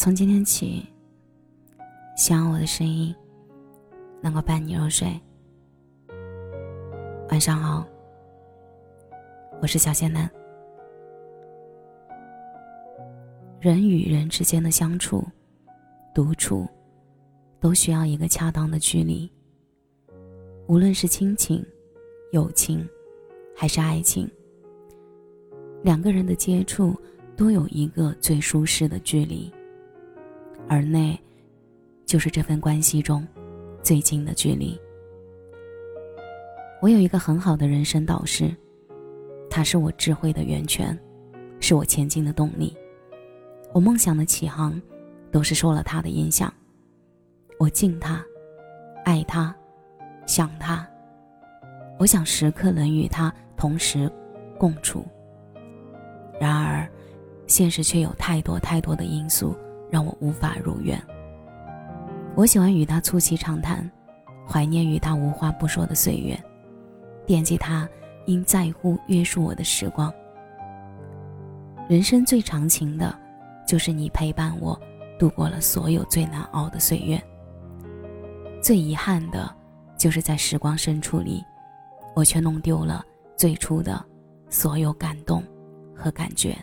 从今天起，希望我的声音能够伴你入睡。晚上好，我是小仙男。人与人之间的相处、独处，都需要一个恰当的距离。无论是亲情、友情，还是爱情，两个人的接触都有一个最舒适的距离，而那，就是这份关系中最近的距离。我有一个很好的人生导师，他是我智慧的源泉，是我前进的动力。我梦想的起航，都是受了他的影响。我敬他，爱他，想他。我想时刻能与他同时共处。然而，现实却有太多太多的因素让我无法如愿。我喜欢与他促膝长谈，怀念与他无话不说的岁月，惦记他因在乎约束我的时光。人生最长情的。就是你陪伴我度过了所有最难熬的岁月。最遗憾的，就是在时光深处里，我却弄丢了最初的所有感动和感觉。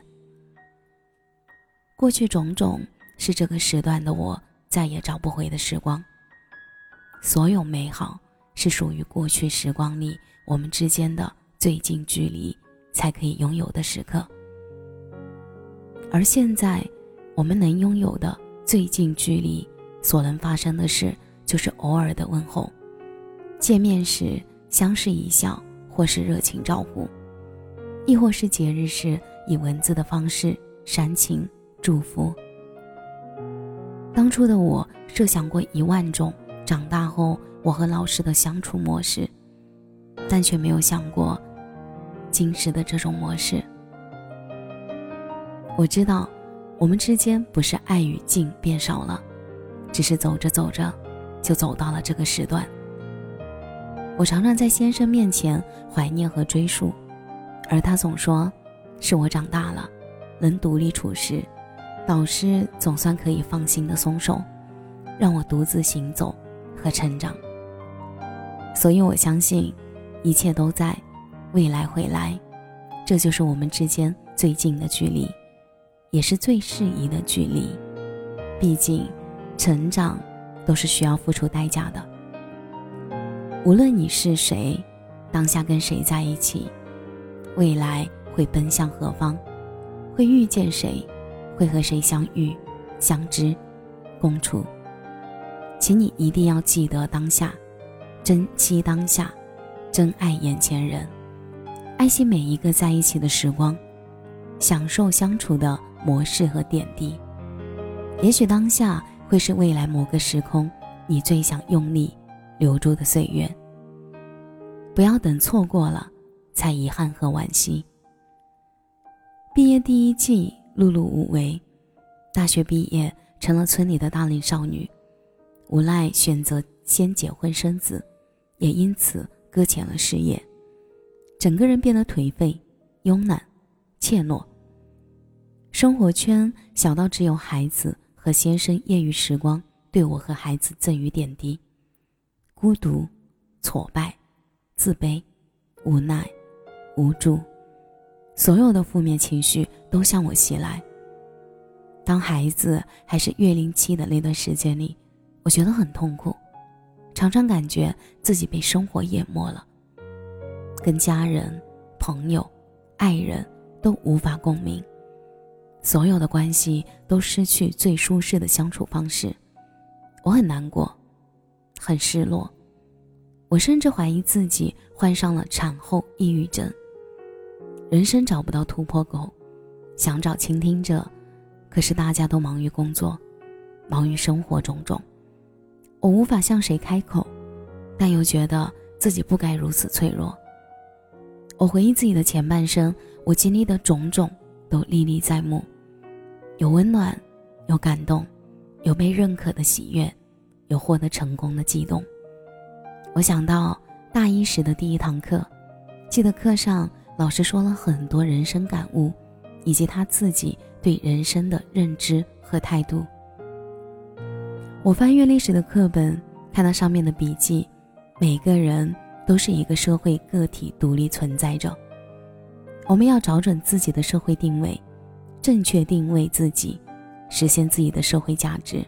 过去种种，是这个时段的我再也找不回的时光。所有美好，是属于过去时光里我们之间的最近距离才可以拥有的时刻。而现在。我们能拥有的最近距离，所能发生的事就是偶尔的问候，见面时相视一笑，或是热情招呼，亦或是节日时以文字的方式煽情祝福。当初的我设想过一万种长大后我和老师的相处模式，但却没有想过今时的这种模式。我知道。我们之间不是爱与敬变少了，只是走着走着，就走到了这个时段。我常常在先生面前怀念和追述，而他总说，是我长大了，能独立处事，导师总算可以放心的松手，让我独自行走和成长。所以我相信，一切都在，未来会来，这就是我们之间最近的距离。也是最适宜的距离，毕竟，成长都是需要付出代价的。无论你是谁，当下跟谁在一起，未来会奔向何方，会遇见谁，会和谁相遇、相知、共处，请你一定要记得当下，珍惜当下，珍爱眼前人，爱惜每一个在一起的时光，享受相处的。模式和点滴，也许当下会是未来某个时空你最想用力留住的岁月。不要等错过了，才遗憾和惋惜。毕业第一季碌碌无为，大学毕业成了村里的大龄少女，无奈选择先结婚生子，也因此搁浅了事业，整个人变得颓废、慵懒、怯懦。生活圈小到只有孩子和先生业余时光对我和孩子赠予点滴，孤独、挫败、自卑、无奈、无助，所有的负面情绪都向我袭来。当孩子还是月龄期的那段时间里，我觉得很痛苦，常常感觉自己被生活淹没了，跟家人、朋友、爱人都无法共鸣。所有的关系都失去最舒适的相处方式，我很难过，很失落，我甚至怀疑自己患上了产后抑郁症。人生找不到突破口，想找倾听者，可是大家都忙于工作，忙于生活种种，我无法向谁开口，但又觉得自己不该如此脆弱。我回忆自己的前半生，我经历的种种都历历在目。有温暖，有感动，有被认可的喜悦，有获得成功的激动。我想到大一时的第一堂课，记得课上老师说了很多人生感悟，以及他自己对人生的认知和态度。我翻阅历史的课本，看到上面的笔记，每个人都是一个社会个体，独立存在着。我们要找准自己的社会定位，正确定位自己，实现自己的社会价值。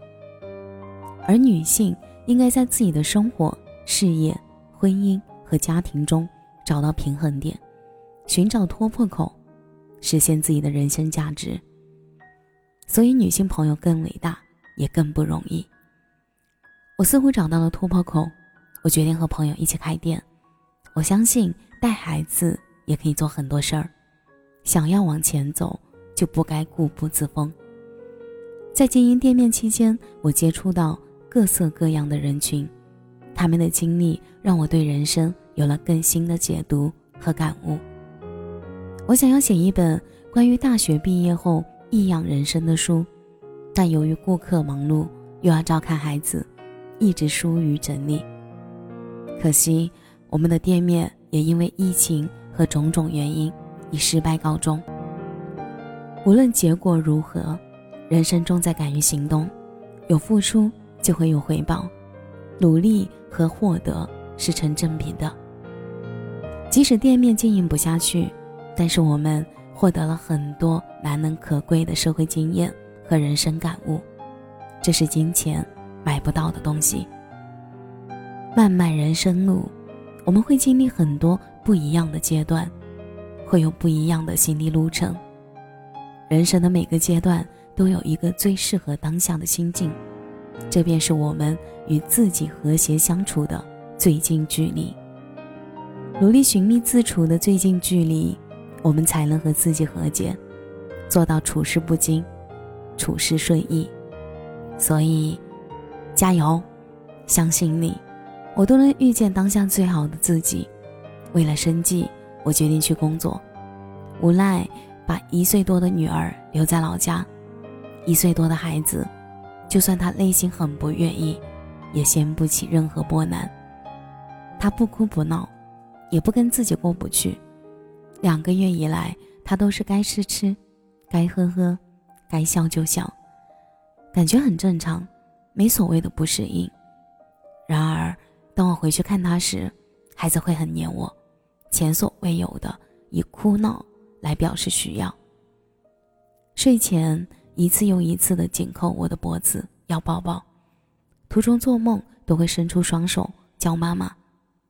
而女性应该在自己的生活、事业、婚姻和家庭中找到平衡点，寻找突破口，实现自己的人生价值。所以，女性朋友更伟大，也更不容易。我似乎找到了突破口，我决定和朋友一起开店。我相信带孩子也可以做很多事儿，想要往前走，就不该固步自封。在经营店面期间，我接触到各色各样的人群，他们的经历让我对人生有了更新的解读和感悟。我想要写一本关于大学毕业后。异样人生的书，但由于顾客忙碌，又要照看孩子，一直疏于整理。可惜，我们的店面也因为疫情和种种原因，以失败告终。无论结果如何，人生重在敢于行动，有付出就会有回报，努力和获得是成正比的。即使店面经营不下去，但是我们。获得了很多难能可贵的社会经验和人生感悟，这是金钱买不到的东西。漫漫人生路，我们会经历很多不一样的阶段，会有不一样的心理路程。人生的每个阶段都有一个最适合当下的心境，这便是我们与自己和谐相处的最近距离。努力寻觅自处的最近距离。我们才能和自己和解，做到处事不惊，处事顺意。所以，加油，相信你，我都能遇见当下最好的自己。为了生计，我决定去工作，无奈把一岁多的女儿留在老家。一岁多的孩子，就算他内心很不愿意，也掀不起任何波澜。他不哭不闹，也不跟自己过不去。两个月以来，他都是该吃吃，该喝喝，该笑就笑，感觉很正常，没所谓的不适应。然而，当我回去看他时，孩子会很黏我，前所未有的以哭闹来表示需要。睡前一次又一次的紧扣我的脖子要抱抱，途中做梦都会伸出双手叫妈妈，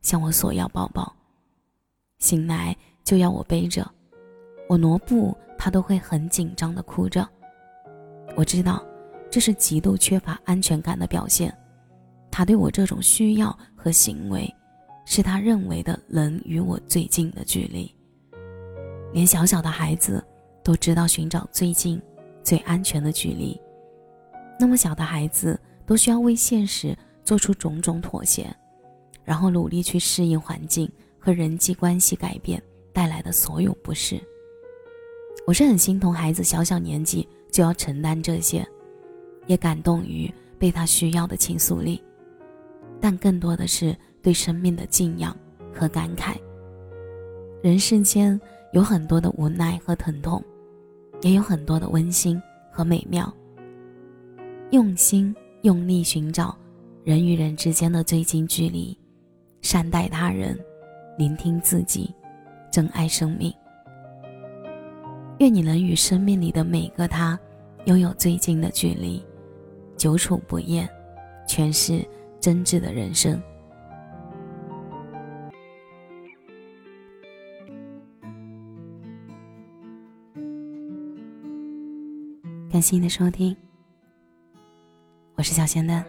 向我索要抱抱。醒来。就要我背着，我挪步，他都会很紧张的哭着。我知道，这是极度缺乏安全感的表现。他对我这种需要和行为，是他认为的能与我最近的距离。连小小的孩子都知道寻找最近、最安全的距离，那么小的孩子都需要为现实做出种种妥协，然后努力去适应环境和人际关系改变。带来的所有不适，我是很心疼孩子小小年纪就要承担这些，也感动于被他需要的倾诉力，但更多的是对生命的敬仰和感慨。人世间有很多的无奈和疼痛，也有很多的温馨和美妙。用心用力寻找人与人之间的最近距离，善待他人，聆听自己。珍爱生命，愿你能与生命里的每个他拥有最近的距离，久处不厌，诠释真挚的人生。感谢你的收听，我是小仙嫩。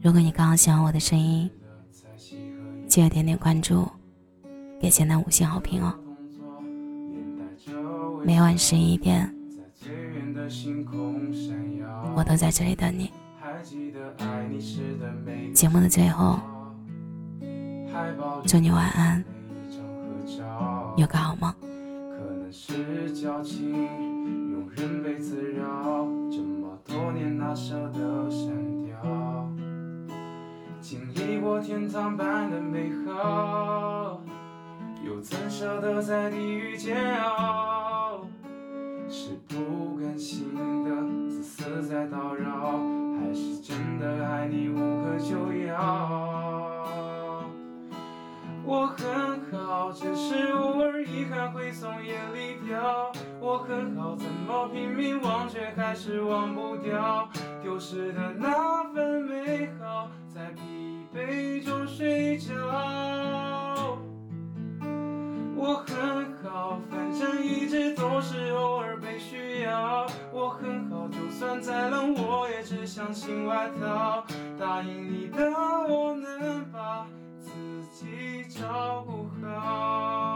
如果你刚好喜欢我的声音。记得点点关注，给简单五星好评哦！每晚十一点，我都在这里等你。节目的最后，祝你晚安，有个好梦。经历过天堂般的美好，又怎舍得在地狱煎熬？是不甘心的自私在叨扰，还是真的爱你无可救药？我很好，只是偶尔遗憾会从眼里掉。我很好，怎么拼命忘却，还是忘不掉丢失的那。我很好，反正一直都是偶尔被需要。我很好，就算再冷，我也只想新外套。答应你的，我能把自己照顾好。